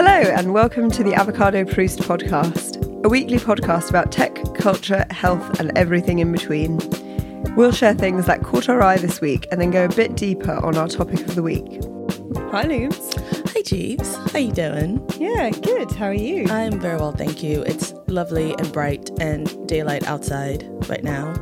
Hello, and welcome to the Avocado Proust podcast, a weekly podcast about tech, culture, health, and everything in between. We'll share things that caught our eye this week and then go a bit deeper on our topic of the week. Hi, Lumes. Hi, Jeeves. How you doing? Yeah, good. How are you? I'm very well, thank you. It's lovely and bright and daylight outside right now.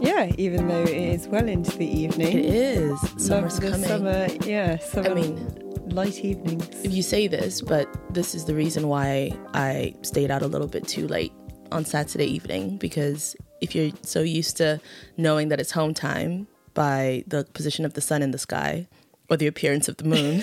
Yeah, even though it is well into the evening. It is. Love Summer's the coming. summer, yeah, summer I mean, light evenings. you say this, but this is the reason why I stayed out a little bit too late on Saturday evening because if you're so used to knowing that it's home time by the position of the sun in the sky or the appearance of the moon,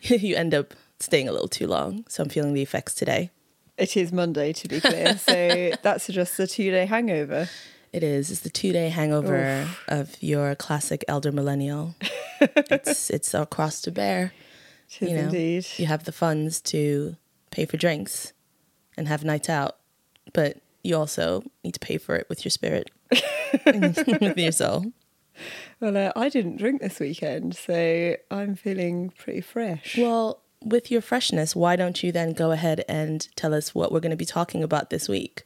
you end up staying a little too long. So I'm feeling the effects today. It is Monday, to be clear, so that suggests a two day hangover. It is. It's the two day hangover of your classic elder millennial. it's it's a cross to bear. It You know, indeed. you have the funds to pay for drinks and have nights out, but you also need to pay for it with your spirit, with your soul. Well, uh, I didn't drink this weekend, so I'm feeling pretty fresh. Well, with your freshness, why don't you then go ahead and tell us what we're going to be talking about this week?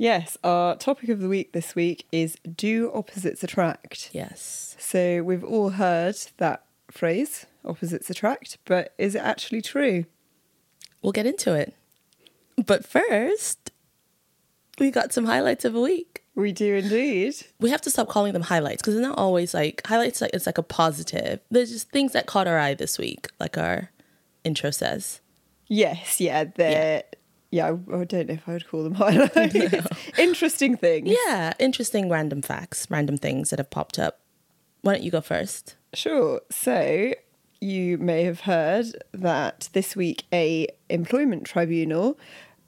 Yes, our topic of the week this week is Do Opposites Attract? Yes. So we've all heard that phrase, opposites attract, but is it actually true? We'll get into it. But first, we got some highlights of the week. We do indeed. we have to stop calling them highlights because they're not always like highlights like it's like a positive there's just things that caught our eye this week like our intro says Yes, yeah, they're. Yeah, I, I don't know if I would call them highlights. Interesting things. yeah interesting random facts random things that have popped up why don't you go first Sure. So you may have heard that this week a employment tribunal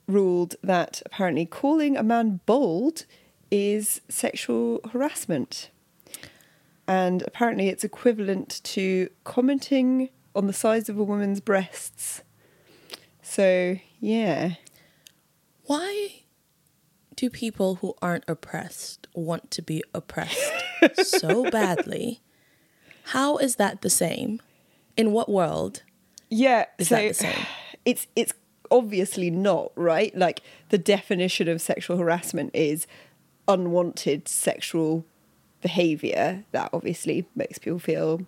ruled that apparently calling a man bald is sexual harassment. And apparently it's equivalent to commenting on the size of a woman's breasts. So, yeah. Why do people who aren't oppressed want to be oppressed so badly how is that the same in what world Yeah, Is so that the same? it's it's obviously not right. Like the definition of sexual harassment is unwanted sexual behavior that obviously makes people feel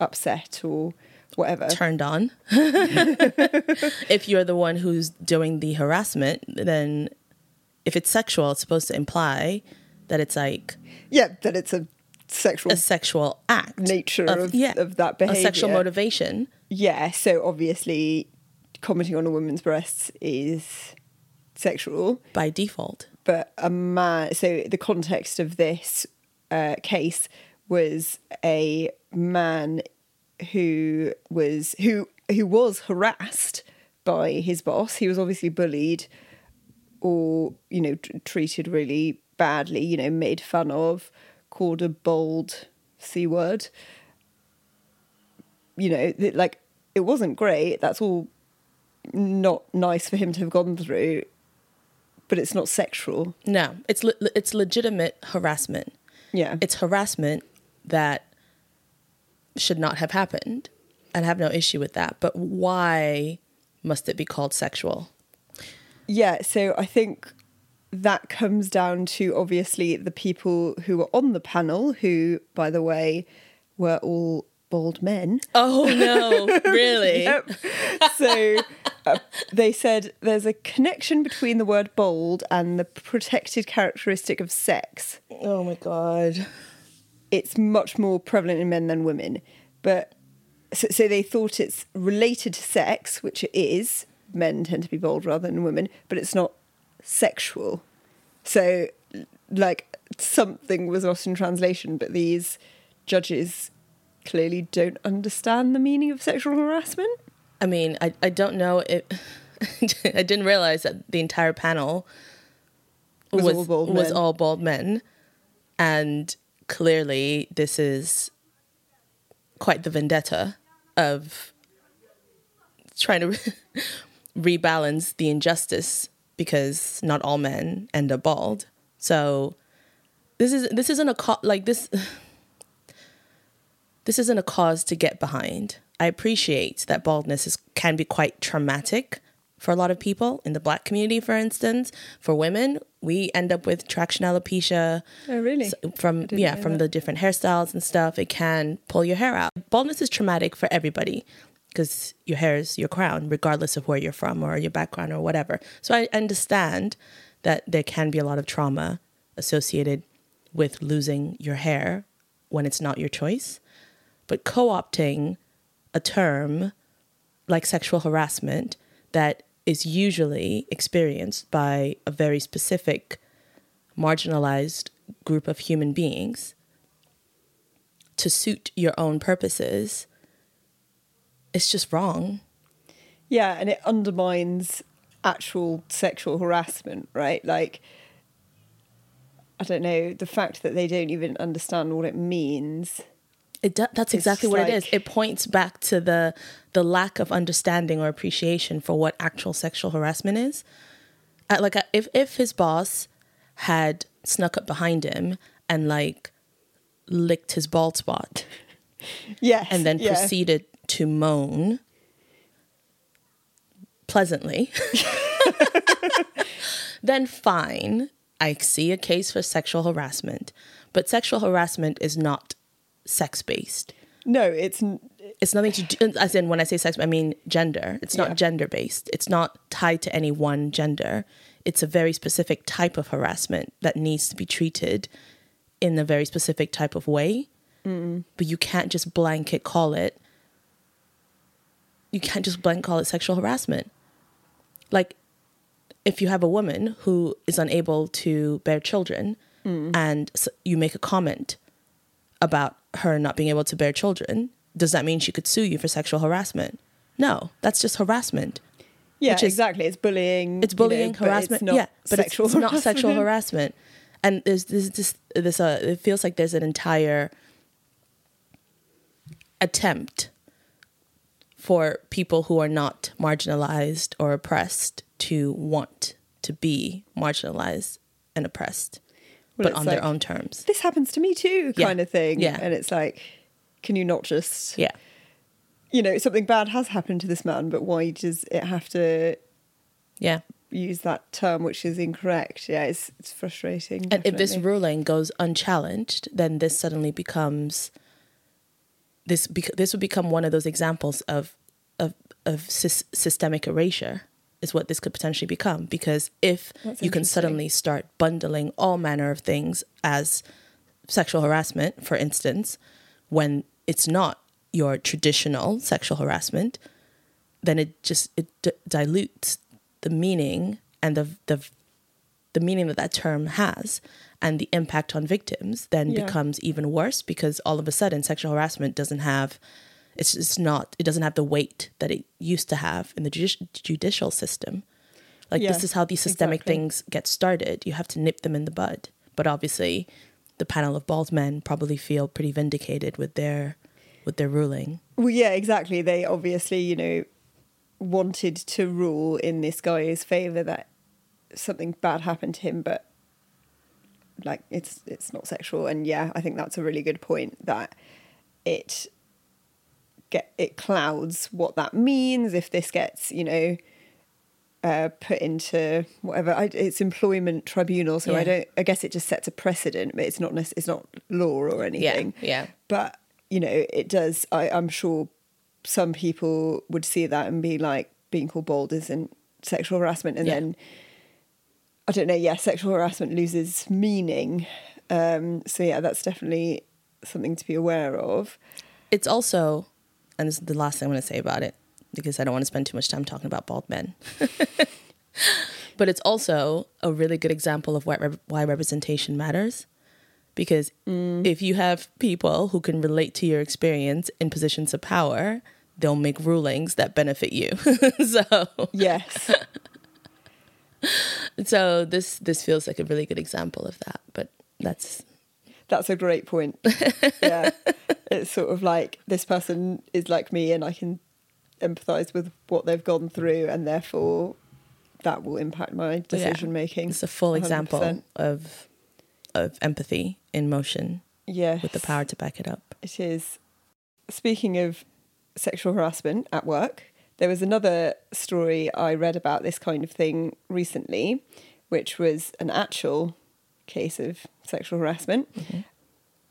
upset or whatever. turned on. if you're the one who's doing the harassment, then if it's sexual, it's supposed to imply that it's like Yeah, that it's a sexual a sexual act. nature of, of that behavior. A sexual motivation. Yeah, so obviously commenting on a woman's breasts is sexual. By default. but a man so the context of this uh, case was a man who was who who was harassed by his boss. He was obviously bullied or you know t- treated really badly you know made fun of called a bold c word. You know th- like it wasn't great. That's all not nice for him to have gone through but it's not sexual. No, it's le- it's legitimate harassment. yeah. It's harassment that should not have happened. and have no issue with that. But why must it be called sexual? Yeah, so I think that comes down to obviously the people who were on the panel, who, by the way, were all bald men. Oh no, really? Yep. So uh, they said there's a connection between the word bold and the protected characteristic of sex. Oh my god. It's much more prevalent in men than women. But so, so they thought it's related to sex, which it is. Men tend to be bald rather than women, but it's not sexual. So, like, something was lost in translation, but these judges clearly don't understand the meaning of sexual harassment. I mean, I, I don't know if I didn't realize that the entire panel Was was all bald was men. all bald men, and clearly this is quite the vendetta of trying to rebalance the injustice because not all men end up bald. So this is this isn't a co- like this this isn't a cause to get behind. I appreciate that baldness is can be quite traumatic for a lot of people in the black community, for instance. For women, we end up with traction alopecia. Oh, really? From yeah, from that. the different hairstyles and stuff, it can pull your hair out. Baldness is traumatic for everybody because your hair is your crown, regardless of where you're from or your background or whatever. So I understand that there can be a lot of trauma associated with losing your hair when it's not your choice. But co opting a term like sexual harassment that is usually experienced by a very specific marginalized group of human beings to suit your own purposes it's just wrong Yeah, and it undermines actual sexual harassment, right? Like, I don't know, the fact that they don't even understand what it means. It do- that's exactly what it is it points back to the the lack of understanding or appreciation for what actual sexual harassment is Uh, like uh, if if his boss had snuck up behind him and like licked his bald spot Yes. and then yeah. proceeded to moan pleasantly, then fine. I see a case for sexual harassment, but sexual harassment is not sex based. No, it's It's nothing to do, as in when I say sex, I mean gender. It's not Yeah. gender based. It's not tied to any one gender. It's a very specific type of harassment that needs to be treated in a very specific type of way. But you can't just blanket call it. You can't just blanket call it sexual harassment. Like, if you have a woman who is unable to bear children, mm. and you make a comment about her not being able to bear children, does that mean she could sue you for sexual harassment? No, that's just harassment. yeah, is- exactly. It's bullying. It's you know, bullying, but harassment. It's not yeah, but it's, not sexual harassment. harassment. And there's this this this uh, it feels like there's an entire attempt for people who are not marginalized or oppressed to want to be marginalized and oppressed, Well, but on their own terms. This happens to me too, Yeah. kind of thing. Yeah. And it's like, can you not just, Yeah. you know, something bad has happened to this man, but why does it have to Yeah. use that term which is incorrect? Yeah, it's it's frustrating. And if this ruling goes unchallenged, then this suddenly becomes this bec- this would become one of those examples of of of sys- systemic erasure is what this could potentially become because if That's you can suddenly start bundling all manner of things as sexual harassment for instance when it's not your traditional sexual harassment then it just it d- dilutes the meaning and the the the meaning that that term has and the impact on victims then Yeah. becomes even worse because all of a sudden sexual harassment doesn't have it's just not it doesn't have the weight that it used to have in the judici- judicial system like this is how these systemic exactly. things get started you have to nip them in the bud but obviously the panel of bald men probably feel pretty vindicated with their with their ruling Well, yeah, exactly. They obviously, you know, wanted to rule in this guy's favor that something bad happened to him, but like it's it's not sexual. And yeah, I think that's a really good point that it get it clouds what that means if this gets you know uh, put into whatever I, it's employment tribunal. So I don't. I guess it just sets a precedent, but it's not it's not law or anything yeah yeah. but you know it does I, i'm sure some people would see that and be like being called bald isn't sexual harassment and Yeah. then i don't know yeah sexual harassment loses meaning um so yeah that's definitely something to be aware of It's also, and this is the last thing I'm going to say about it because I don't want to spend too much time talking about bald men. but it's also a really good example of why, rep- why representation matters. Because mm. if you have people who can relate to your experience in positions of power, they'll make rulings that benefit you. so, yes so this this feels like a really good example of that. But that's that's a great point yeah it's sort of like this person is like me and i can empathize with what they've gone through and therefore that will impact my decision making it's a full example 100%. of of empathy in motion yeah with the power to back it up. It is. Speaking of sexual harassment at work. There was another story I read about this kind of thing recently, which was an actual case of sexual harassment. Mm-hmm.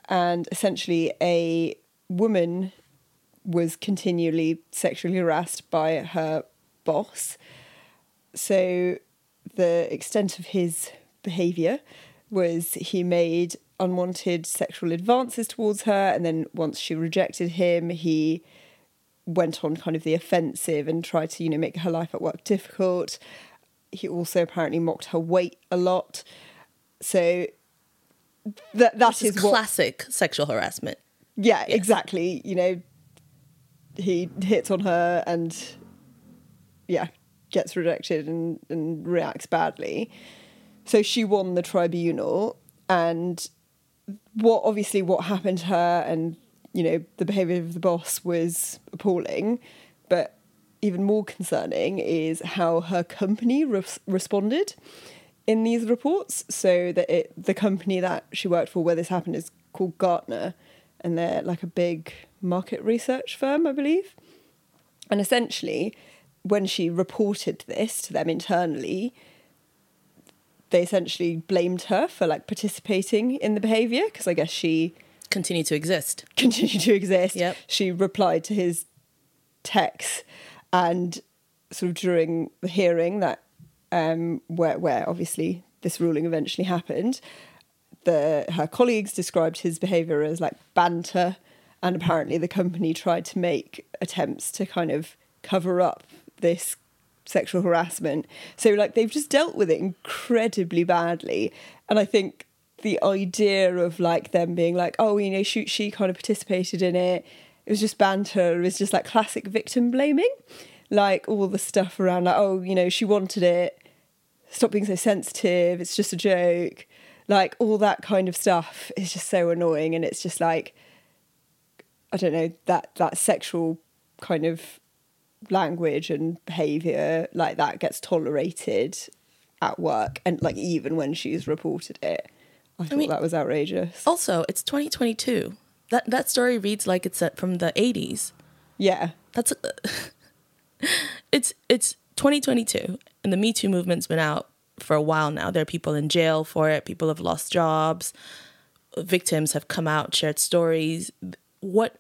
And essentially, a woman was continually sexually harassed by her boss. So, the extent of his behaviour was he made unwanted sexual advances towards her, and then once she rejected him, he went on kind of the offensive and tried to, you know, make her life at work difficult. He also apparently mocked her weight a lot. So that that is is what classic sexual harassment. yeah, exactly. You know, he hits on her and yeah, gets rejected and, and reacts badly. So she won the tribunal and what obviously what happened to her and you know the behavior of the boss was appalling but even more concerning is how her company res- responded in these reports so that it the company that she worked for where this happened is called Gartner and they're like a big market research firm I believe and essentially when she reported this to them internally they essentially blamed her for like participating in the behavior because I guess she Continue to exist. continued to exist. Yep. She replied to his texts and sort of during the hearing that um where where obviously this ruling eventually happened, the her colleagues described his behaviour as like banter and apparently the company tried to make attempts to kind of cover up this sexual harassment. So like they've just dealt with it incredibly badly. And I think the idea of like them being like, oh, you know, she she kind of participated in it. It was just banter. It was just like classic victim blaming, like all the stuff around like, oh, you know, she wanted it. Stop being so sensitive. It's just a joke. Like all that kind of stuff is just so annoying, and it's just like, I don't know that that sexual kind of language and behavior like that gets tolerated at work, and like even when she's reported it. I thought mean- that was outrageous. Also, it's 2022. That that story reads like it's uh, from the 80s. Yeah, That's it's it's 2022 and the Me Too movement's been out for a while now. There are people in jail for it. People have lost jobs. Victims have come out, shared stories. What?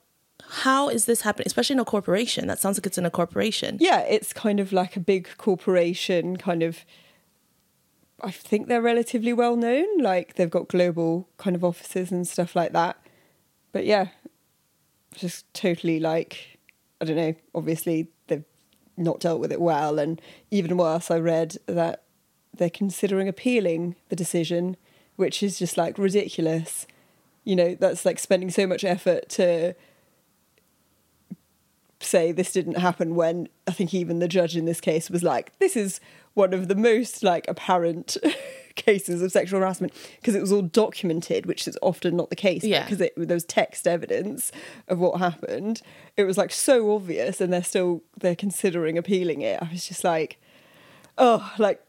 How is this happening? Especially in a corporation. That sounds like it's in a corporation. yeah, it's kind of like a big corporation, kind of. I think they're relatively well known. Like they've got global kind of offices and stuff like that. But yeah, just totally like I don't know. Obviously, not dealt with it well, and even worse, I read that they're considering appealing the decision, which is just like ridiculous. You know, that's like spending so much effort to say this didn't happen when I think even the judge in this case was like, this is one of the most like apparent cases of sexual harassment because it was all documented, which is often not the case. Yeah. Because it there was text evidence of what happened. It was like so obvious, and they're still they're considering appealing it. I was just like, oh, like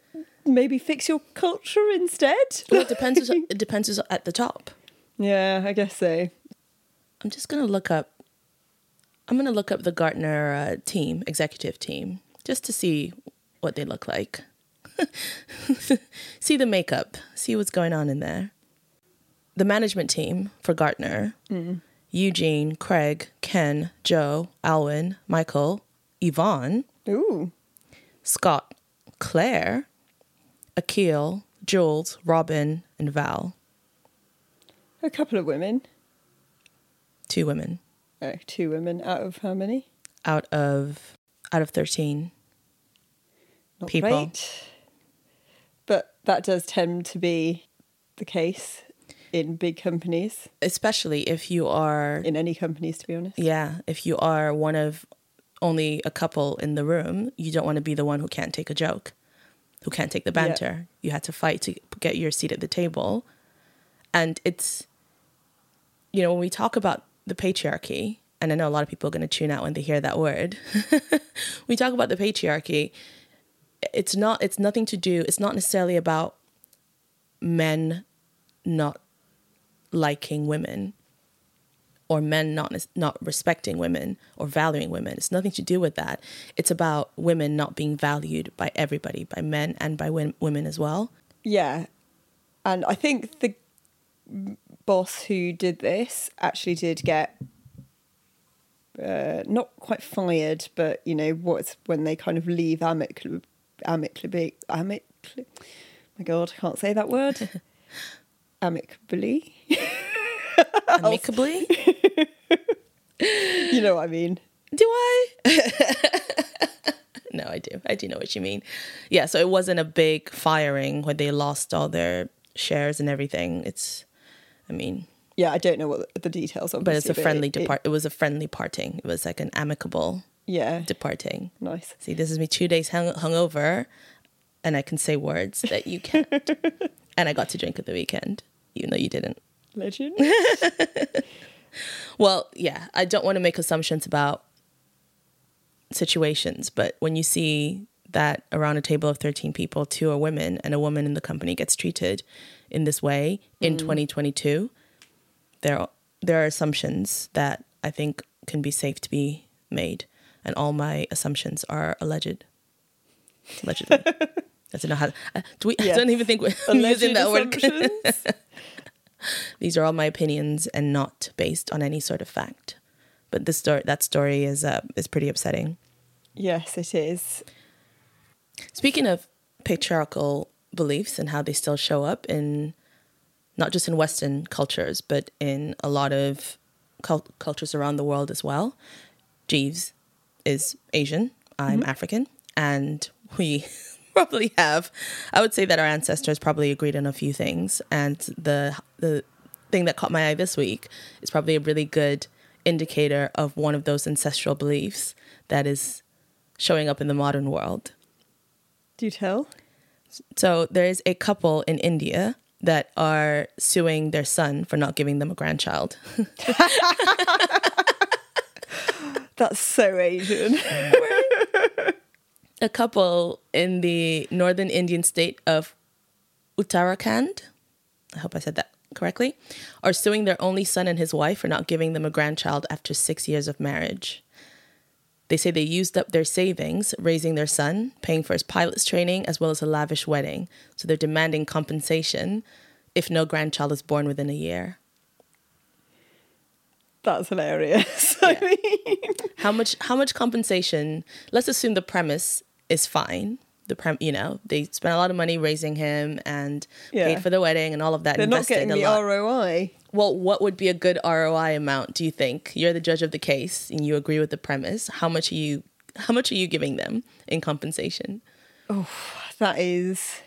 maybe fix your culture instead. Well, it depends. who's- it depends who's at the top. yeah, I guess so. I'm just gonna look up. I'm gonna look up the Gartner uh, team, executive team, just to see what they look like. see the makeup. See what's going on in there. The management team for Gartner: mm-hmm. Eugene, Craig, Ken, Joe, Alwyn, Michael, Yvonne, Ooh, Scott, Claire, Akil, Jules, Robin, and Val. a couple of women. Two women Oh, two women out of how many? out of out of thirteen. Not People. great. But that does tend to be the case in big companies, especially if you are in any companies, to be honest. yeah if you are one of only a couple in the room you don't want to be the one who can't take a joke who can't take the Yeah. banter you had to fight to get your seat at the table and it's you know when we talk about the patriarchy and i know a lot of people are going to tune out when they hear that word we talk about the patriarchy it's not it's nothing to do it's not necessarily about men not liking women or men not not respecting women or valuing women. It's nothing to do with that. It's about women not being valued by everybody, by men and by women as well. Yeah. And I think the boss who did this actually did get uh, not quite fired, but you know what's when they kind of leave amicably, amicably, amicably. My God, I can't say that word. amicably. Amicably. you know what I mean. Do I? no, I do. I do know what you mean. Yeah, so it wasn't a big firing when they lost all their shares and everything. It's, I mean, yeah, I don't know what the details are. But it's a friendly depart. It, it, was a friendly parting. It was like an amicable. Yeah. Departing. Nice. See, this is me two days hung hungover, and I can say words that you can't. and I got to drink at the weekend, even though you didn't. Legend. well, yeah, I don't want to make assumptions about situations, but when you see that around a table of 13 people, two are women, and a woman in the company gets treated in this way in mm. 2022, there there are assumptions that I think can be safe to be made, and all my assumptions are alleged. Allegedly, I don't know how. Uh, do we? Yes. I don't even think we're alleged using that word. These are all my opinions and not based on any sort of fact. But the story, that story is uh, is pretty upsetting. Yes, it is. Speaking of patriarchal beliefs and how they still show up in not just in Western cultures, but in a lot of cult- cultures around the world as well. Jeeves is Asian, I'm mm-hmm. African, and we probably have I would say that our ancestors probably agreed on a few things and the the thing that caught my eye this week is probably a really good indicator of one of those ancestral beliefs that is showing up in the modern world. Do you tell. So there is a couple in India that are suing their son for not giving them a grandchild. That's so Asian. a couple in the northern Indian state of Uttarakhand, I hope I said that correctly, are suing their only son and his wife for not giving them a grandchild after six years of marriage. They say they used up their savings raising their son, paying for his pilot's training, as well as a lavish wedding. So they're demanding compensation if no grandchild is born within a year. That's hilarious. Yeah. I mean, how much how much compensation? Let's assume the premise is fine. The prem, you know, they spent a lot of money raising him and yeah. paid for the wedding and all of that. They're not getting the lot. ROI. Well, what would be a good ROI amount? Do you think you're the judge of the case and you agree with the premise? How much are you? How much are you giving them in compensation? Oh, that is.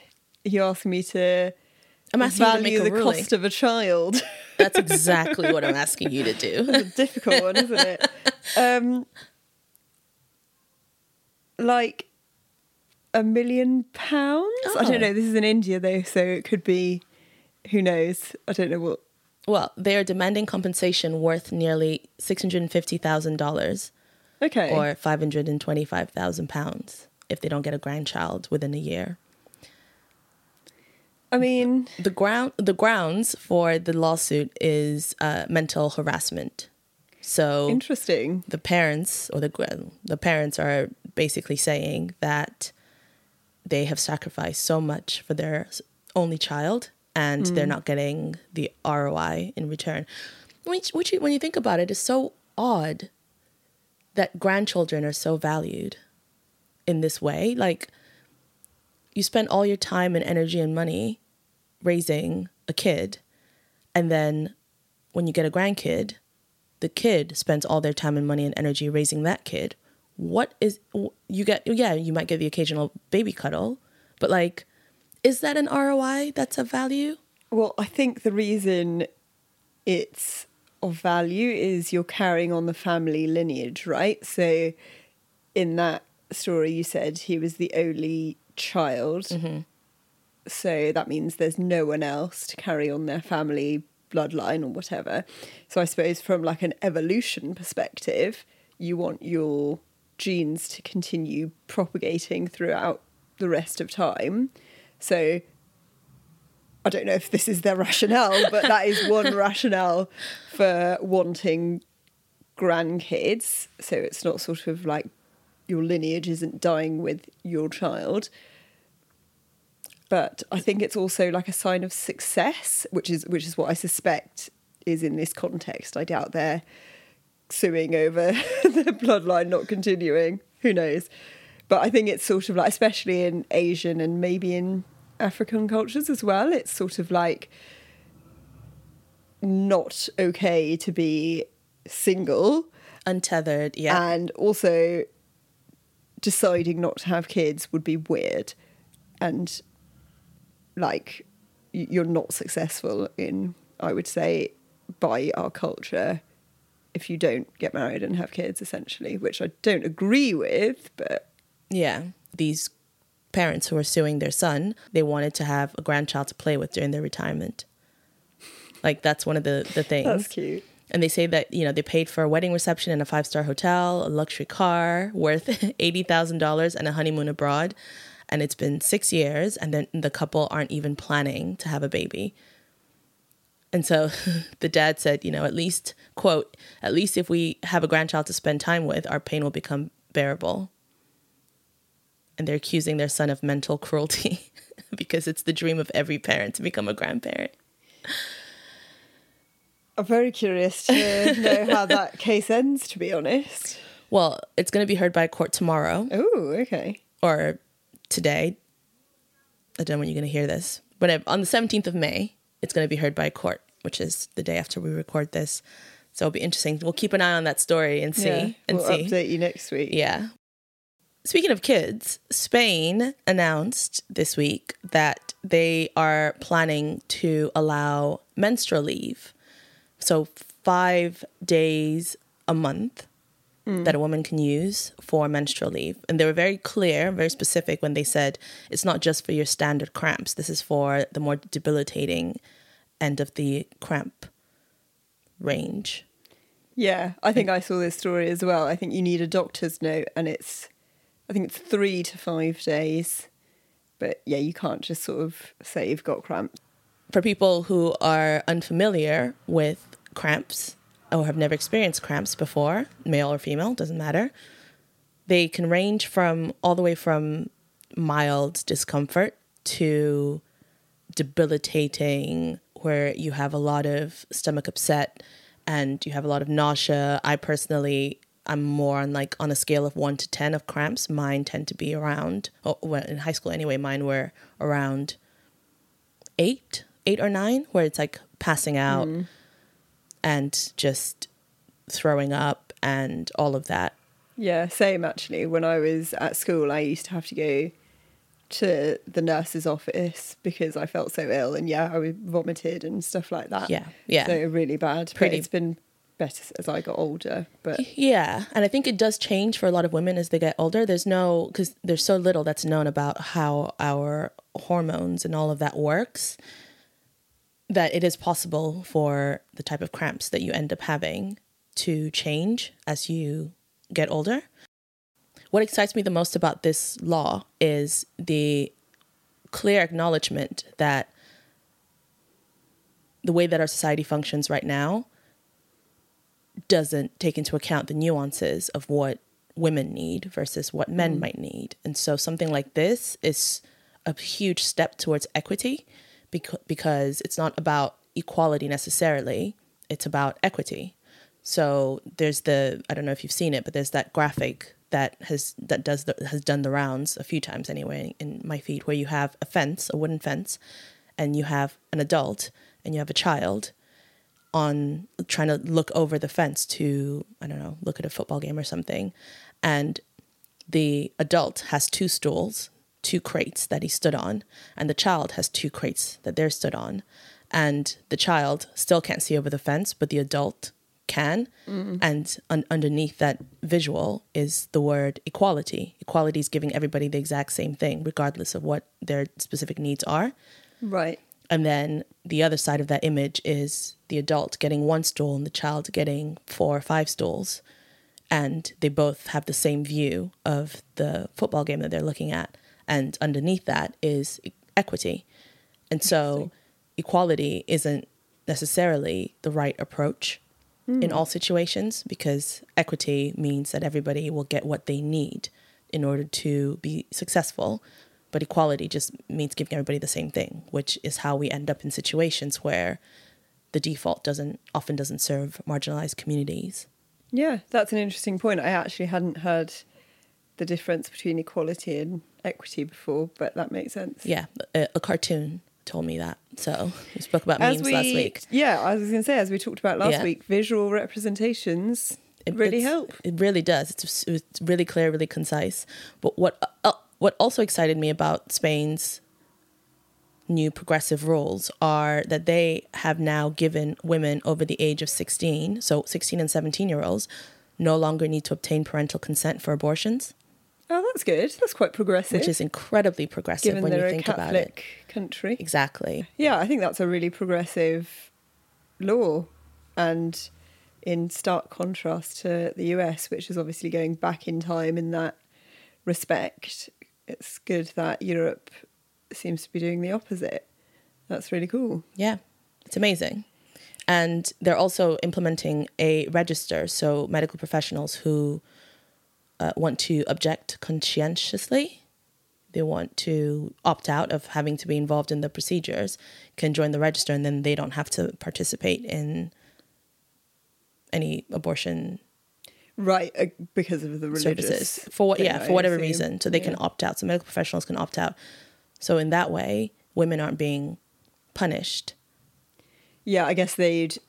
You're asking me to. I'm asking value you to make a the ruling. cost of a child. That's exactly what I'm asking you to do. It's a difficult one, isn't it? Um, like a million pounds. Oh. I don't oh. know. This is in India though, so it could be. Who knows? I don't know what. Well, they are demanding compensation worth nearly six hundred and fifty thousand dollars. Okay. Or five hundred and twenty-five thousand pounds if they don't get a grandchild within a year. I mean, the ground the grounds for the lawsuit is uh, mental harassment. So interesting. The parents or the the parents are basically saying that they have sacrificed so much for their only child and mm. they're not getting the ROI in return. Which, which, when you think about it, is so odd that grandchildren are so valued in this way. Like, you spend all your time and energy and money raising a kid, and then when you get a grandkid, the kid spends all their time and money and energy raising that kid. What is you get yeah you might get the occasional baby cuddle but like is that an roi that's of value? Well i think the reason it's of value is you're carrying on the family lineage right? So in that story you said he was the only child mm-hmm. So that means there's no one else to carry on their family bloodline or whatever so i suppose from like an evolution perspective you want your genes to continue propagating throughout the rest of time. So I don't know if this is their rationale, but that is one rationale for wanting grandkids. So it's not sort of like your lineage isn't dying with your child. But I think it's also like a sign of success, which is which is what I suspect is in this context. I doubt they're suing over the bloodline not continuing. Who knows? But I think it's sort of like, especially in Asian and maybe in African cultures as well, it's sort of like not okay to be single Untethered, yeah. and also deciding not to have kids would be weird and like you're not successful in i would say by our culture if you don't get married and have kids essentially which i don't agree with but Yeah. These parents who are suing their son, they wanted to have a grandchild to play with during their retirement. Like that's one of the, the things. that's cute And they say that, you know, they paid for a wedding reception in a five star hotel, a luxury car worth $80,000, and a honeymoon abroad. And it's been six years, and then the couple aren't even planning to have a baby. And so the dad said, you know, at least, quote, at least if we have a grandchild to spend time with, our pain will become bearable. And they're accusing their son of mental cruelty because it's the dream of every parent to become a grandparent. i'm very curious to know how that case ends to be honest Well, it's going to be heard by a court tomorrow. oh okay or today. I don't know when you're going to hear this, but on the 17th of May, it's going to be heard by a court, which is the day after we record this. So it'll be interesting. We'll keep an eye on that story and see yeah, and we'll see. update you next week Yeah. Speaking of kids, Spain announced this week that they are planning to allow menstrual leave. So, five days a month Mm. that a woman can use for menstrual leave. And they were very clear, very specific when they said it's not just for your standard cramps, this is for the more debilitating end of the cramp range. Yeah, I think I saw this story as well. I think you need a doctor's note, and it's, I think it's three to five days. But yeah, you can't just sort of say you've got cramps. for people who are unfamiliar with cramps or have never experienced cramps before, male or female, doesn't matter. They can range from all the way from mild discomfort to debilitating, where you have a lot of stomach upset and you have a lot of nausea. I personally, I'm more on like on a scale of one to 10 of cramps. Mine tend to be around, oh, well, in high school anyway, mine were around eight, eight or nine, where it's like passing out mm. And just throwing up and all of that. Yeah, same actually. When I was at school, I used to have to go to the nurse's office because I felt so ill, and yeah, I vomited and stuff like that. Yeah, yeah. So really bad. Pretty- But it's been better as I got older. But Yeah, and I think it does change for a lot of women as they get older. There's no because there's so little that's known about how our hormones and all of that works that it is possible for the type of cramps that you end up having to change as you get older. What excites me the most about this law is the clear acknowledgement that the way that our society functions right now doesn't take into account the nuances of what women need versus what men mm-hmm. might need. And so something like this is a huge step towards equity because, it's not about equality necessarily, it's about equity. So there's the I don't know if you've seen it, but there's that graphic that has that does the, has done the rounds a few times anyway in my feed where you have a fence, a wooden fence, and you have an adult and you have a child on trying to look over the fence to I don't know, look at a football game or something. And the adult has two stools, two crates that he stood on, and the child has two crates that they're stood on. And the child still can't see over the fence, but the adult can. Mm. And un- underneath that visual is the word equality. Equality is giving everybody the exact same thing, regardless of what their specific needs are. right. And then the other side of that image is the adult getting one stool and the child getting four or five stools. And they both have the same view of the football game that they're looking at. And underneath that is equity. And so equality isn't necessarily the right approach in hmm. all situations because equity means that everybody will get what they need in order to be successful. But equality just means giving everybody the same thing, which is how we end up in situations where the default doesn't often doesn't serve marginalized communities. Yeah, that's an interesting point. I actually hadn't heard the difference between equality and equity before, but that makes sense. Yeah, a, a cartoon told me that. So we spoke about As memes we, last week. yeah, I was going to say, as we talked about last Yeah. week, visual representations It- really help. It really does. It's, it's really clear, really concise. But what uh, what also excited me about Spain's new progressive rules are that they have now given women over the age of 16, so 16 and 17 year olds, no longer need to obtain parental consent for abortions, Oh, that's good. That's quite progressive. which is incredibly progressive given when you think about it. country. Exactly. Yeah, I think that's a really progressive law and in stark contrast to the US, which is obviously going back in time in that respect. It's good that Europe seems to be doing the opposite. That's really cool. Yeah, it's amazing. And they're also implementing a register so medical professionals who uh, want to object conscientiously, they want to opt out of having to be involved in the procedures, can join the register and then they don't have to participate in any abortion Right, uh, because of the religious services. For what yeah for whatever reason. So they can opt out. So medical professionals can opt out. So in that way women aren't being punished. Yeah, I guess they'd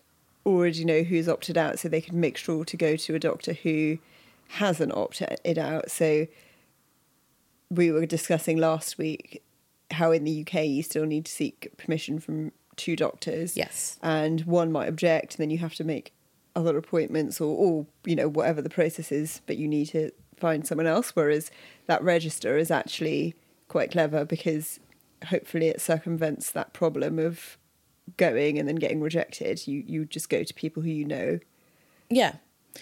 already know who's opted out, so they could make sure to go to a doctor who hasn't opted it out. So we were discussing last week how in the UK you still need to seek permission from two doctors. Yes. And one might object, and then you have to make other appointments or, or you know, whatever the process is, but you need to find someone else. Whereas that register is actually quite clever because hopefully it circumvents that problem of going and then getting rejected. You you just go to people who you know yeah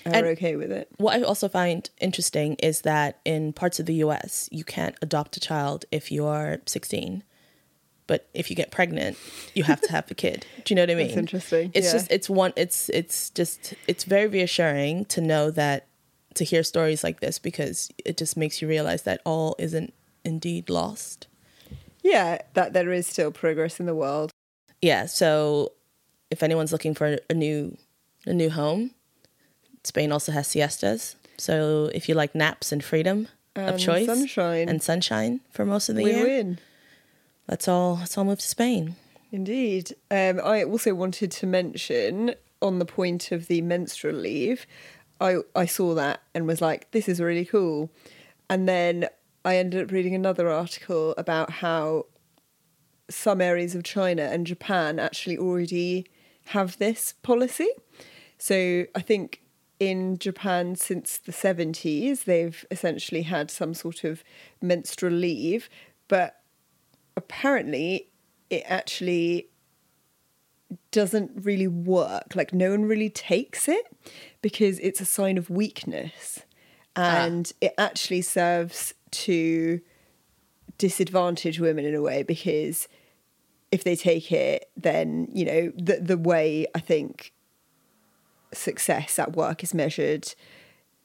are And- okay with it. What I also find interesting is that in parts of the US, you can't adopt a child if you are 16. But if you get pregnant, you have to have a kid. Do you know what I mean? That's interesting, It's yeah. just it's one it's it's just it's very reassuring to know that to hear stories like this because it just makes you realize that all isn't indeed lost. Yeah, that there is still progress in the world. Yeah, so if anyone's looking for a new a new home, Spain also has siestas. So if you like naps and freedom of choice sunshine. and sunshine for most of the Win year, win. let's all let's all move to Spain. Indeed. Um, I also wanted to mention on the point of the menstrual leave, I I saw that and was like, this is really cool. And then I ended up reading another article about how some areas of China and Japan actually already have this policy. So I think in Japan since the 70s, they've essentially had some sort of menstrual leave, but apparently it actually doesn't really work. Like no one really takes it because it's a sign of weakness. Ah. And it actually serves to disadvantage women in a way because if they take it, then, you know, the the way I think success at work is measured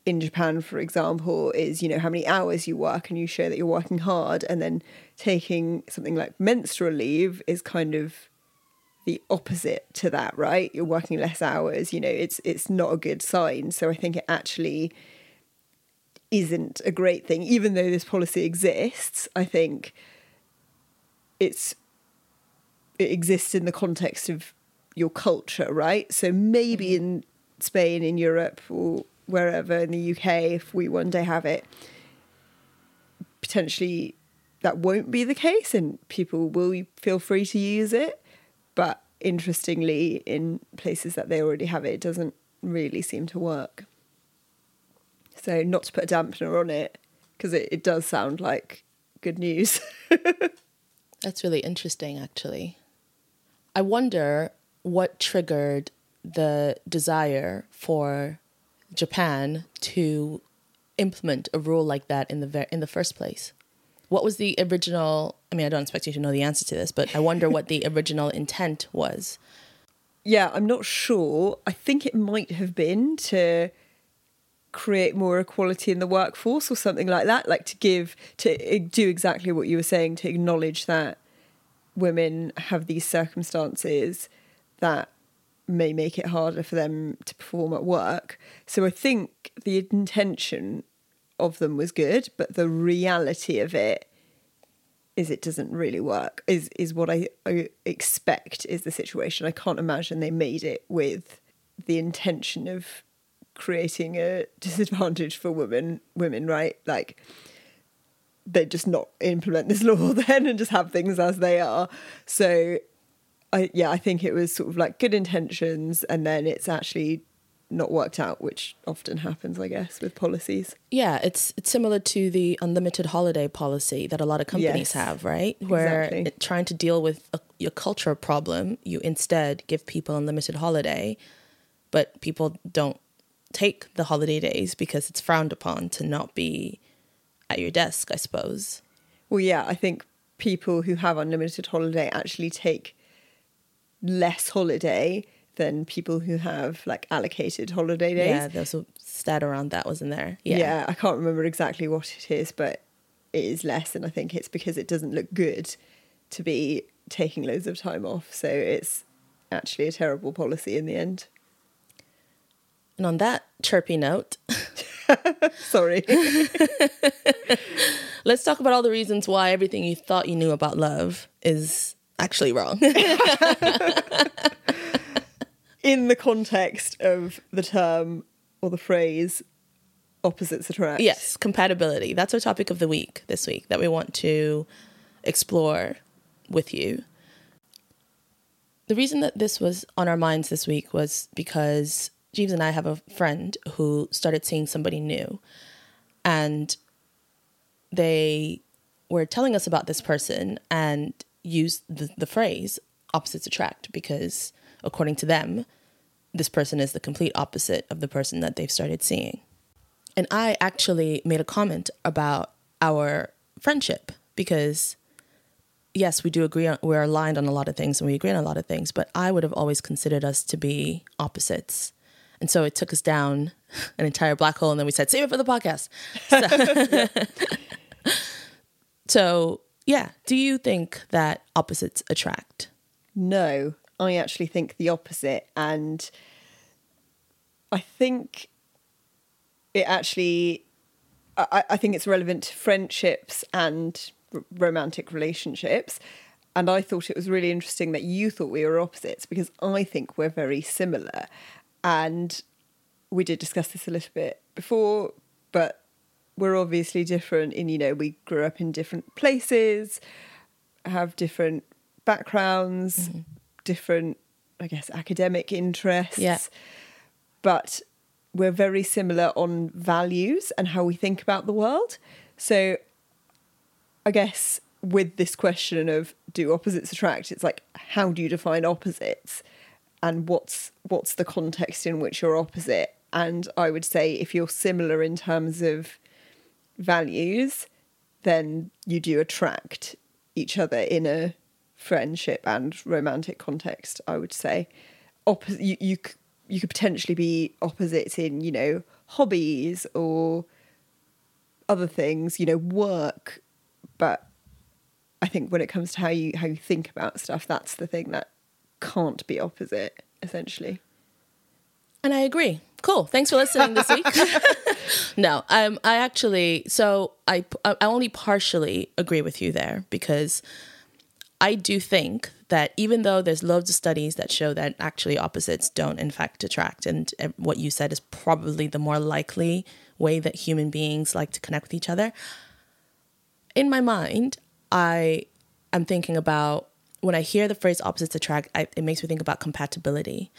in Japan, for example, is you know how many hours you work and you show that you're working hard, and then taking something like menstrual leave is kind of the opposite to that, right? You're working less hours. You know, it's it's not a good sign. So I think it actually isn't a great thing, even though this policy exists. I think it's it exists in the context of your culture, right? So maybe mm-hmm. in Spain, in Europe, or wherever in the UK, if we one day have it, potentially that won't be the case and people will feel free to use it. But interestingly, in places that they already have it, it doesn't really seem to work. So, not to put a dampener on it, because it, it does sound like good news. That's really interesting, actually. I wonder what triggered the desire for Japan to implement a rule like that in the ver- in the first place. what was the original? I mean, I don't expect you to know the answer to this, but I wonder what the original intent was. Yeah, I'm not sure. I think it might have been to create more equality in the workforce or something like that, like to give, to do exactly what you were saying, to acknowledge that women have these circumstances that may make it harder for them to perform at work. So I think the intention of them was good, but the reality of it is it doesn't really work. Is is what I, I expect is the situation. I can't imagine they made it with the intention of creating a disadvantage for women women, right? Like they just not implement this law then and just have things as they are. So I yeah, I think it was sort of like good intentions and then it's actually not worked out, which often happens, I guess, with policies. Yeah, it's it's similar to the unlimited holiday policy that a lot of companies yes, have, right? Where exactly. trying to deal with a, your culture problem, you instead give people unlimited holiday, but people don't take the holiday days because it's frowned upon to not be at your desk, I suppose. Well, yeah, I think people who have unlimited holiday actually take less holiday than people who have like allocated holiday days. Yeah, there's a stat around that wasn't there. Yeah. yeah, I can't remember exactly what it is, but it is less, and I think it's because it doesn't look good to be taking loads of time off. So it's actually a terrible policy in the end. And on that chirpy note, sorry. Let's talk about all the reasons why everything you thought you knew about love is actually wrong in the context of the term or the phrase opposites attract. Yes, compatibility. That's our topic of the week this week that we want to explore with you. The reason that this was on our minds this week was because Jeeves and I have a friend who started seeing somebody new and they were telling us about this person and used the, the phrase opposites attract because according to them this person is the complete opposite of the person that they've started seeing. And I actually made a comment about our friendship because yes, we do agree on we're aligned on a lot of things and we agree on a lot of things, but I would have always considered us to be opposites. And so it took us down an entire black hole and then we said, save it for the podcast. So, so yeah, do you think that opposites attract? No, I actually think the opposite. And I think it actually, I, I think it's relevant to friendships and r- romantic relationships. And I thought it was really interesting that you thought we were opposites because I think we're very similar. And we did discuss this a little bit before, but we're obviously different in, you know, we grew up in different places, have different backgrounds, mm-hmm different, I guess, academic interests. Yeah. But we're very similar on values and how we think about the world. So I guess with this question of do opposites attract, it's like how do you define opposites? And what's what's the context in which you're opposite? And I would say if you're similar in terms of values, then you do attract each other in a friendship and romantic context, I would say. Opposite, you, you, you could potentially be opposites in, you know, hobbies or other things, you know, work. But I think when it comes to how you how you think about stuff, that's the thing that can't be opposite, essentially. And I agree. Cool. Thanks for listening this week. no, um, I actually so I I only partially agree with you there because I do think that even though there's loads of studies that show that actually opposites don't in fact attract, and what you said is probably the more likely way that human beings like to connect with each other, in my mind, I am thinking about when I hear the phrase opposites attract, I, it makes me think about compatibility.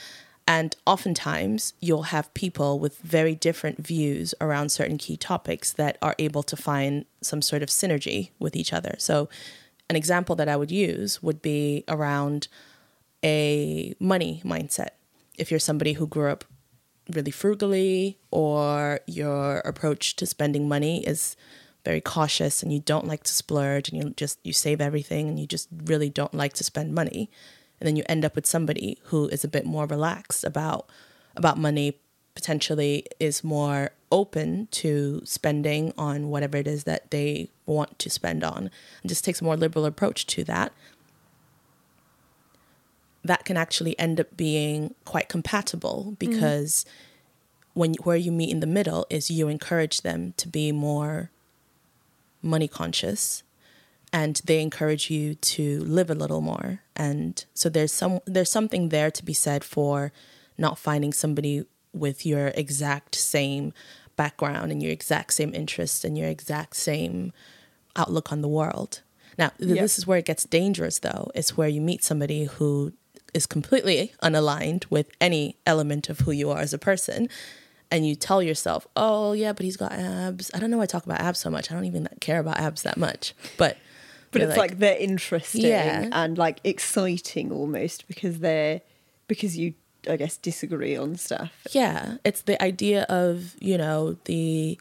And oftentimes, you'll have people with very different views around certain key topics that are able to find some sort of synergy with each other. So, an example that I would use would be around a money mindset. If you're somebody who grew up really frugally or your approach to spending money is very cautious and you don't like to splurge and you just you save everything and you just really don't like to spend money and then you end up with somebody who is a bit more relaxed about about money potentially is more open to spending on whatever it is that they want to spend on and just takes a more liberal approach to that that can actually end up being quite compatible because mm-hmm. when where you meet in the middle is you encourage them to be more money conscious and they encourage you to live a little more and so there's some there's something there to be said for not finding somebody with your exact same background and your exact same interests and your exact same outlook on the world now th- yep. this is where it gets dangerous though it's where you meet somebody who is completely unaligned with any element of who you are as a person and you tell yourself, "Oh, yeah, but he's got abs." I don't know why I talk about abs so much. I don't even care about abs that much. But but it's like, like, they're interesting yeah. and like exciting almost because they're because you I guess disagree on stuff. Yeah, it's the idea of, you know, the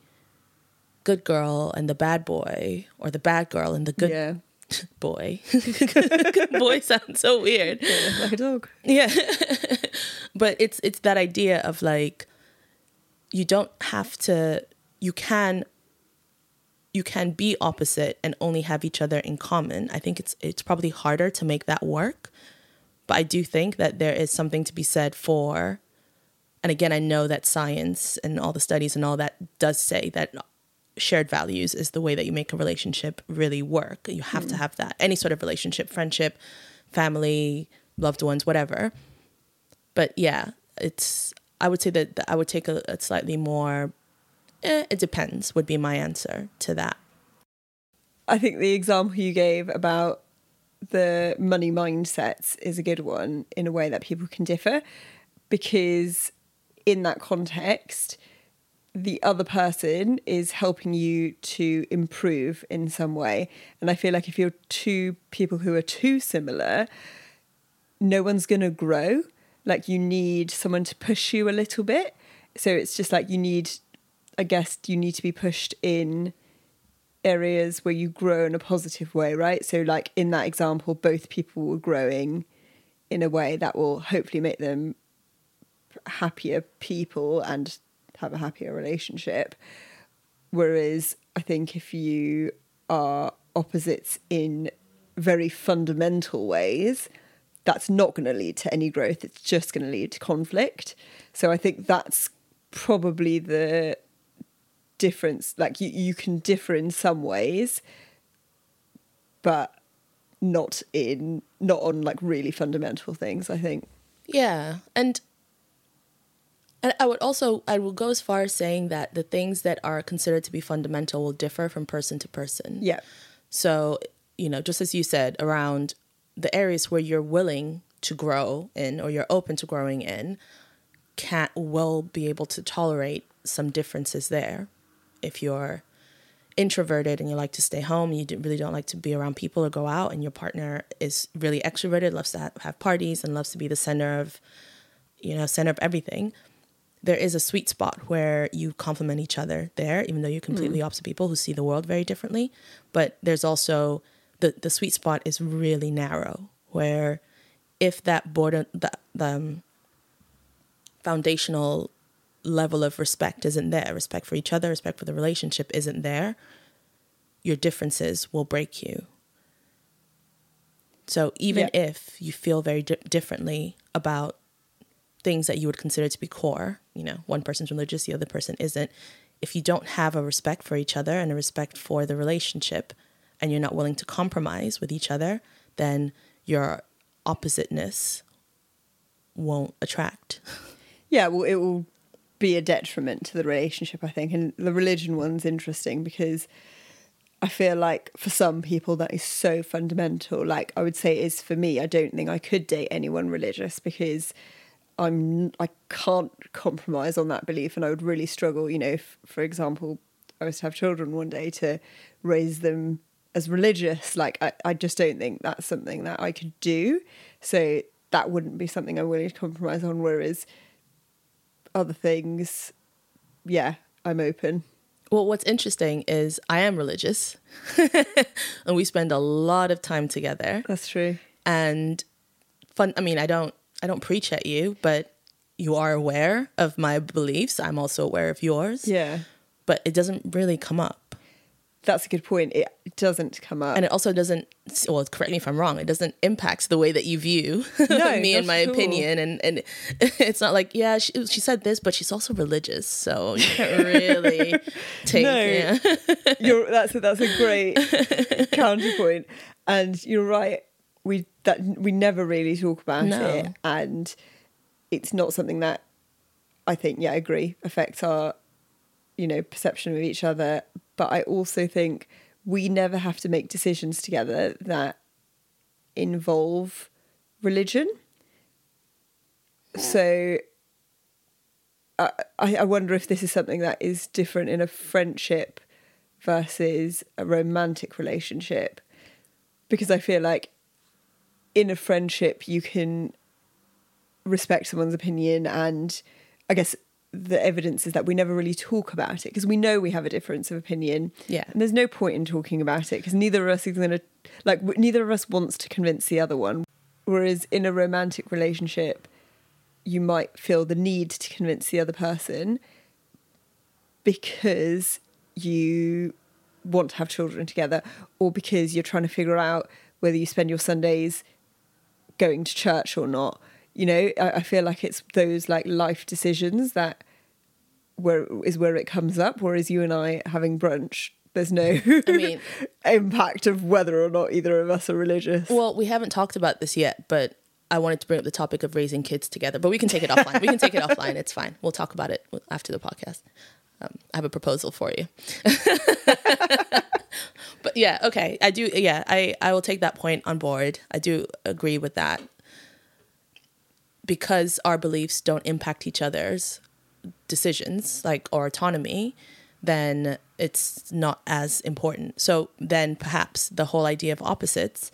good girl and the bad boy or the bad girl and the good yeah. boy. good boy sounds so weird. Yeah, like a dog. Yeah. but it's it's that idea of like you don't have to you can you can be opposite and only have each other in common. I think it's it's probably harder to make that work. But I do think that there is something to be said for and again I know that science and all the studies and all that does say that shared values is the way that you make a relationship really work. You have mm. to have that. Any sort of relationship, friendship, family, loved ones, whatever. But yeah, it's I would say that, I would take a, a slightly more, eh, it depends, would be my answer to that. I think the example you gave about the money mindsets is a good one in a way that people can differ because in that context, the other person is helping you to improve in some way. And I feel like if you're two people who are too similar, no one's going to grow like you need someone to push you a little bit. So it's just like you need, I guess, you need to be pushed in areas where you grow in a positive way, right? So, like in that example, both people were growing in a way that will hopefully make them happier people and have a happier relationship. Whereas I think if you are opposites in very fundamental ways, that's not going to lead to any growth. It's just going to lead to conflict. So I think that's probably the difference. Like you, you can differ in some ways, but not in not on like really fundamental things. I think. Yeah, and and I would also I will go as far as saying that the things that are considered to be fundamental will differ from person to person. Yeah. So you know, just as you said around the areas where you're willing to grow in or you're open to growing in can will be able to tolerate some differences there if you're introverted and you like to stay home you really don't like to be around people or go out and your partner is really extroverted loves to have parties and loves to be the center of you know center of everything there is a sweet spot where you complement each other there even though you're completely mm. opposite people who see the world very differently but there's also the the sweet spot is really narrow where if that border the, the um, foundational level of respect isn't there respect for each other respect for the relationship isn't there your differences will break you so even yeah. if you feel very di- differently about things that you would consider to be core you know one person's religious the other person isn't if you don't have a respect for each other and a respect for the relationship and you're not willing to compromise with each other, then your oppositeness won't attract. Yeah, well, it will be a detriment to the relationship, I think. And the religion one's interesting because I feel like for some people that is so fundamental. Like I would say it is for me, I don't think I could date anyone religious because I'm I can't compromise on that belief and I would really struggle, you know, if for example I was to have children one day to raise them as religious, like I, I just don't think that's something that I could do. So that wouldn't be something I'm willing to compromise on. Whereas other things, yeah, I'm open. Well, what's interesting is I am religious and we spend a lot of time together. That's true. And fun I mean, I don't I don't preach at you, but you are aware of my beliefs. I'm also aware of yours. Yeah. But it doesn't really come up. That's a good point. It doesn't come up. And it also doesn't well, correct me if I'm wrong, it doesn't impact the way that you view No, me and my all. opinion and and it's not like, yeah, she, she said this, but she's also religious, so you can't really take No. yeah. you're that's a, that's a great counterpoint, and you're right. We that we never really talk about No. it, and it's not something that I think. Yeah, I agree. Affects our you know perception of each other, but I also think we never have to make decisions together that involve religion. So uh, I, I wonder if this is something that is different in a friendship versus a romantic relationship. Because I feel like in a friendship, you can respect someone's opinion, and I guess the evidence is that we never really talk about it because we know we have a difference of opinion. Yeah. And there's no point in talking about it because neither of us is going to, like, w- neither of us wants to convince the other one. Whereas in a romantic relationship, you might feel the need to convince the other person because you want to have children together or because you're trying to figure out whether you spend your Sundays going to church or not. You know, I, I feel like it's those like life decisions that where is where it comes up. Whereas you and I having brunch, there's no mean- impact of whether or not either of us are religious. Well, we haven't talked about this yet, but I wanted to bring up the topic of raising kids together, but we can take it offline. We can take it offline. It's fine. We'll talk about it after the podcast. Um, I have a proposal for you. but yeah, okay. I do. Yeah, I, I will take that point on board. I do agree with that. Because our beliefs don't impact each other's decisions, like or autonomy, then it's not as important. So then perhaps the whole idea of opposites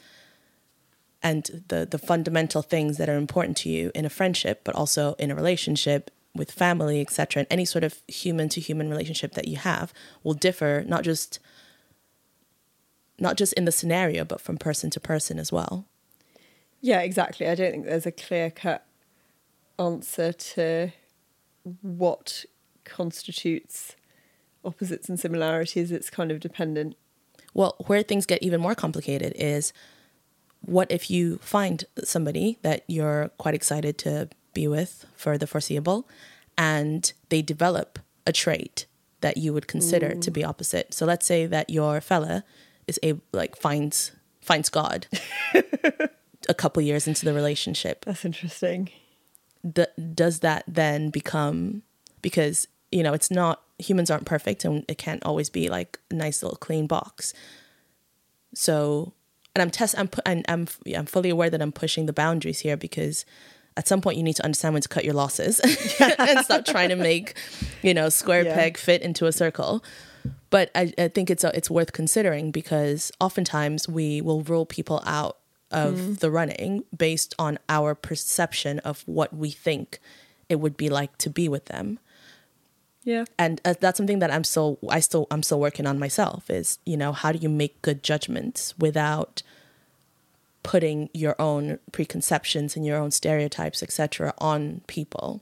and the the fundamental things that are important to you in a friendship but also in a relationship with family etc and any sort of human to human relationship that you have will differ not just not just in the scenario but from person to person as well Yeah, exactly. I don't think there's a clear cut answer to what constitutes opposites and similarities. It's kind of dependent. well where things get even more complicated is what if you find somebody that you're quite excited to be with for the foreseeable and they develop a trait that you would consider to be mm. opposite so let's say that your fella is able like finds finds god a couple years into the relationship That's interesting. D- does that then become because you know it's not humans aren't perfect and it can't always be like a nice little clean box so and i'm test i'm pu- I'm, I'm yeah, i'm fully aware that i'm pushing the boundaries here because at some point you need to understand when to cut your losses and stop trying to make you know square Yeah. peg fit into a circle but I, I think it's a, it's worth considering because oftentimes we will rule people out of the running based on our perception of what we think it would be like to be with them. Yeah. and uh, that's something that i'm still i still i'm still working on myself is you know how do you make good judgments without putting your own preconceptions and your own stereotypes etc on people?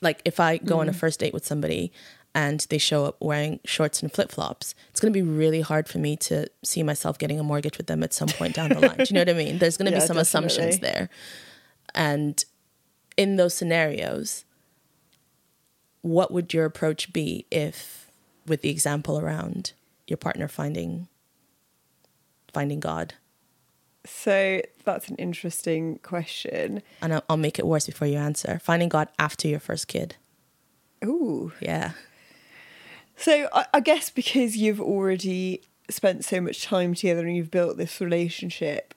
Like if i go on a first date with somebody and they show up wearing shorts and flip-flops. It's going to be really hard for me to see myself getting a mortgage with them at some point down the line. Do you know what i mean? There's going to Yeah, be some assumptions there. And in those scenarios what would your approach be if with the example around your partner finding finding god? So that's an interesting question. and I'll, I'll make it worse before you answer. Finding god after your first kid. Ooh. yeah So I, I guess because you've already spent so much time together and you've built this relationship,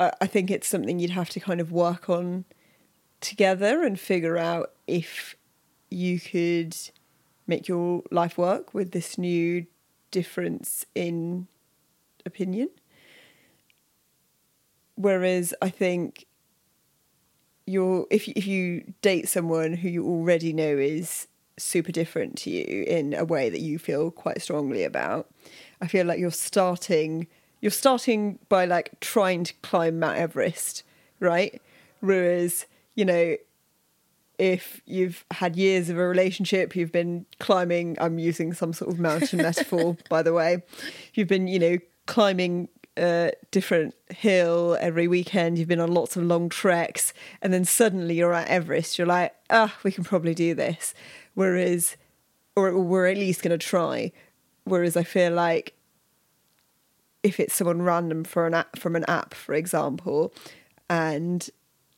I, I think it's something you'd have to kind of work on together and figure out if you could make your life work with this new difference in opinion. Whereas I think you're if if you date someone who you already know is super different to you in a way that you feel quite strongly about. I feel like you're starting you're starting by like trying to climb Mount Everest, right? Whereas, you know, if you've had years of a relationship, you've been climbing, I'm using some sort of mountain metaphor, by the way. You've been, you know, climbing a different hill every weekend, you've been on lots of long treks, and then suddenly you're at Everest, you're like, ah, we can probably do this. Whereas, or we're at least going to try. Whereas I feel like if it's someone random for an app from an app, for example, and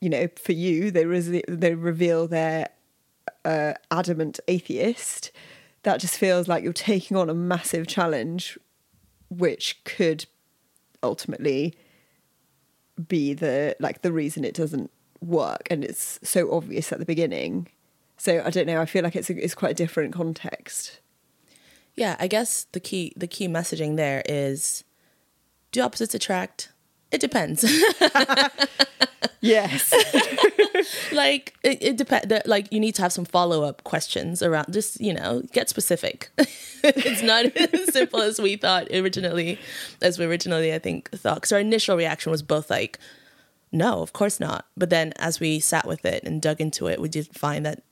you know, for you, they re- they reveal their uh, adamant atheist. That just feels like you're taking on a massive challenge, which could ultimately be the like the reason it doesn't work, and it's so obvious at the beginning. So I don't know. I feel like it's a, it's quite a different context. Yeah, I guess the key the key messaging there is do opposites attract? It depends. yes. like it, it depends. Like you need to have some follow up questions around. Just you know, get specific. it's not as simple as we thought originally, as we originally I think thought. Because our initial reaction was both like, no, of course not. But then as we sat with it and dug into it, we did find that that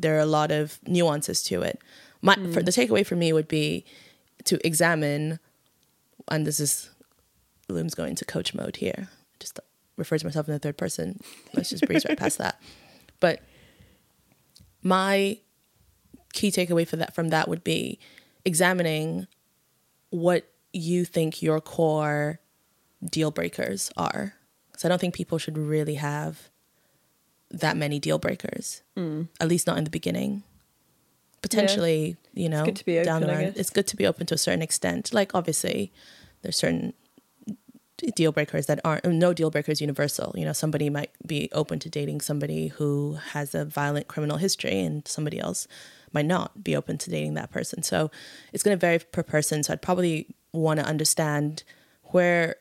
there are a lot of nuances to it. My mm. for, the takeaway for me would be to examine, and this is Lumes going to coach mode here. Just refer to myself in the third person. Let's just breeze right past that. But my key takeaway for that from that would be examining what you think your core deal breakers are. So I don't think people should really have that many deal breakers. Mm. At least not in the beginning. Potentially, yeah. you know, it's good down the line, it's good to be open to a certain extent. Like obviously, there's certain deal breakers that aren't no deal breakers universal you know somebody might be open to dating somebody who has a violent criminal history and somebody else might not be open to dating that person so it's going to vary per person so i'd probably want to understand where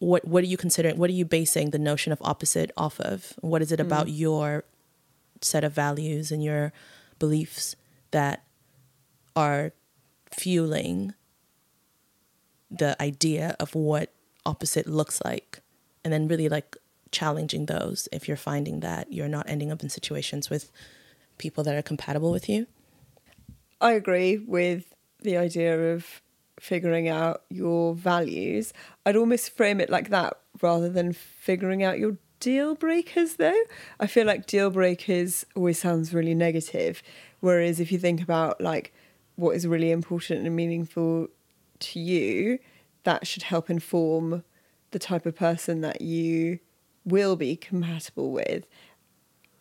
what what are you considering what are you basing the notion of opposite off of? What is it about mm. your set of values and your beliefs that are fueling the idea of what opposite looks like? And then really like challenging those if you're finding that you're not ending up in situations with people that are compatible with you? I agree with the idea of figuring out your values i'd almost frame it like that rather than figuring out your deal breakers though i feel like deal breakers always sounds really negative whereas if you think about like what is really important and meaningful to you that should help inform the type of person that you will be compatible with.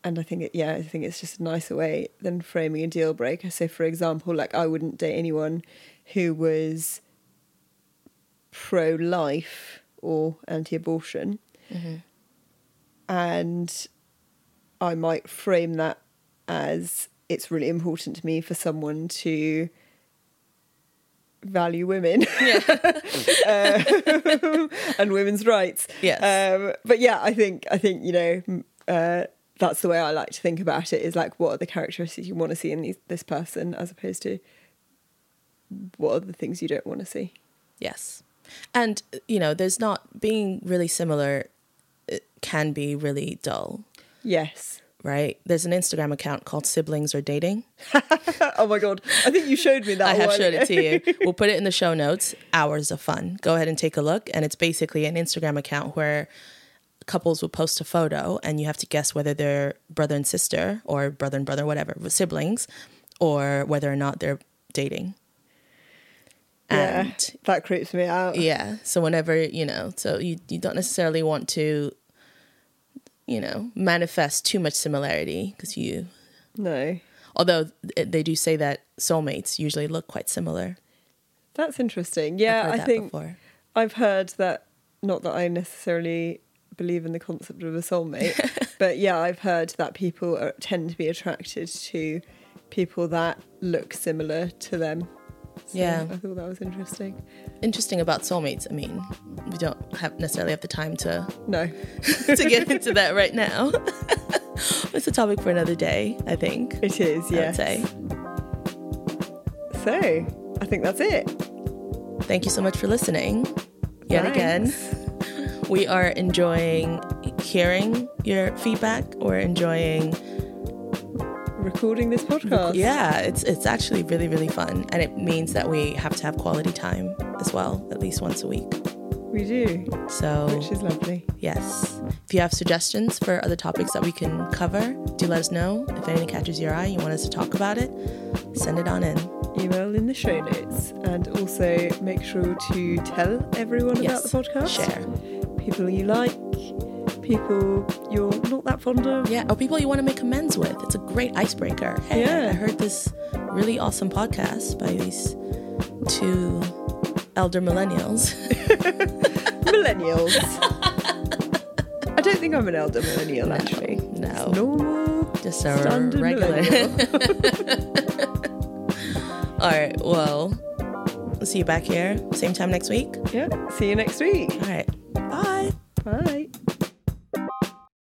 And I think, it, yeah, I think it's just a nicer way than framing a deal breaker. So, for example, like I wouldn't date anyone who was pro life or anti abortion. Mm-hmm. And I might frame that as it's really important to me for someone to value women yeah. um, and women's rights. Yes. Um, but yeah, I think I think you know uh, that's the way I like to think about it. Is like what are the characteristics you want to see in these, this person, as opposed to what are the things you don't want to see. Yes, and you know, there's not being really similar. It can be really dull. Yes right? There's an Instagram account called Siblings Or Dating. oh my god, I think you showed me that. I have showed it to you. We'll put it in the show notes. Hours of fun. Go ahead and take a look. And it's basically an Instagram account where couples will post a photo, and you have to guess whether they're brother and sister, or brother and brother, whatever, siblings, or whether or not they're dating. And yeah, that creeps me out. Yeah. So whenever you know, so you you don't necessarily want to you know, manifest too much similarity because you. No. Although eh, they do say that soulmates usually look quite similar. That's interesting. Yeah, I think before. I've heard that. Not that I necessarily believe in the concept of a soulmate, but yeah, I've heard that people are, tend to be attracted to people that look similar to them. So yeah, I thought that was interesting. Interesting about soulmates. I mean, we don't have necessarily have the time to no to get into that right now. it's a topic for another day, I think. It is, yes. So, I think that's it. Thank you so much for listening. Yet again, we are enjoying hearing your feedback. We're enjoying Recording this podcast. Yeah, it's it's actually really really fun, and it means that we have to have quality time as well, at least once a week. We do, So which is lovely. yes, if you have suggestions for other topics that we can cover, do let us know. If anything catches your eye, you want us to talk about it, send it on in. Email in the show notes. And also make sure to tell everyone Yes, about the podcast. share. People you like, people you're not that fond of. Yeah, or people you want to make amends with. It's a great icebreaker. Hey, Yeah. I heard this really awesome podcast by these two elder millennials. Millennials. I don't think I'm an elder millennial, actually. no. Normal. Just a Standard regular. All right. Well, we'll see you back here same time next week. yeah. See you next week. All right. Bye. Bye.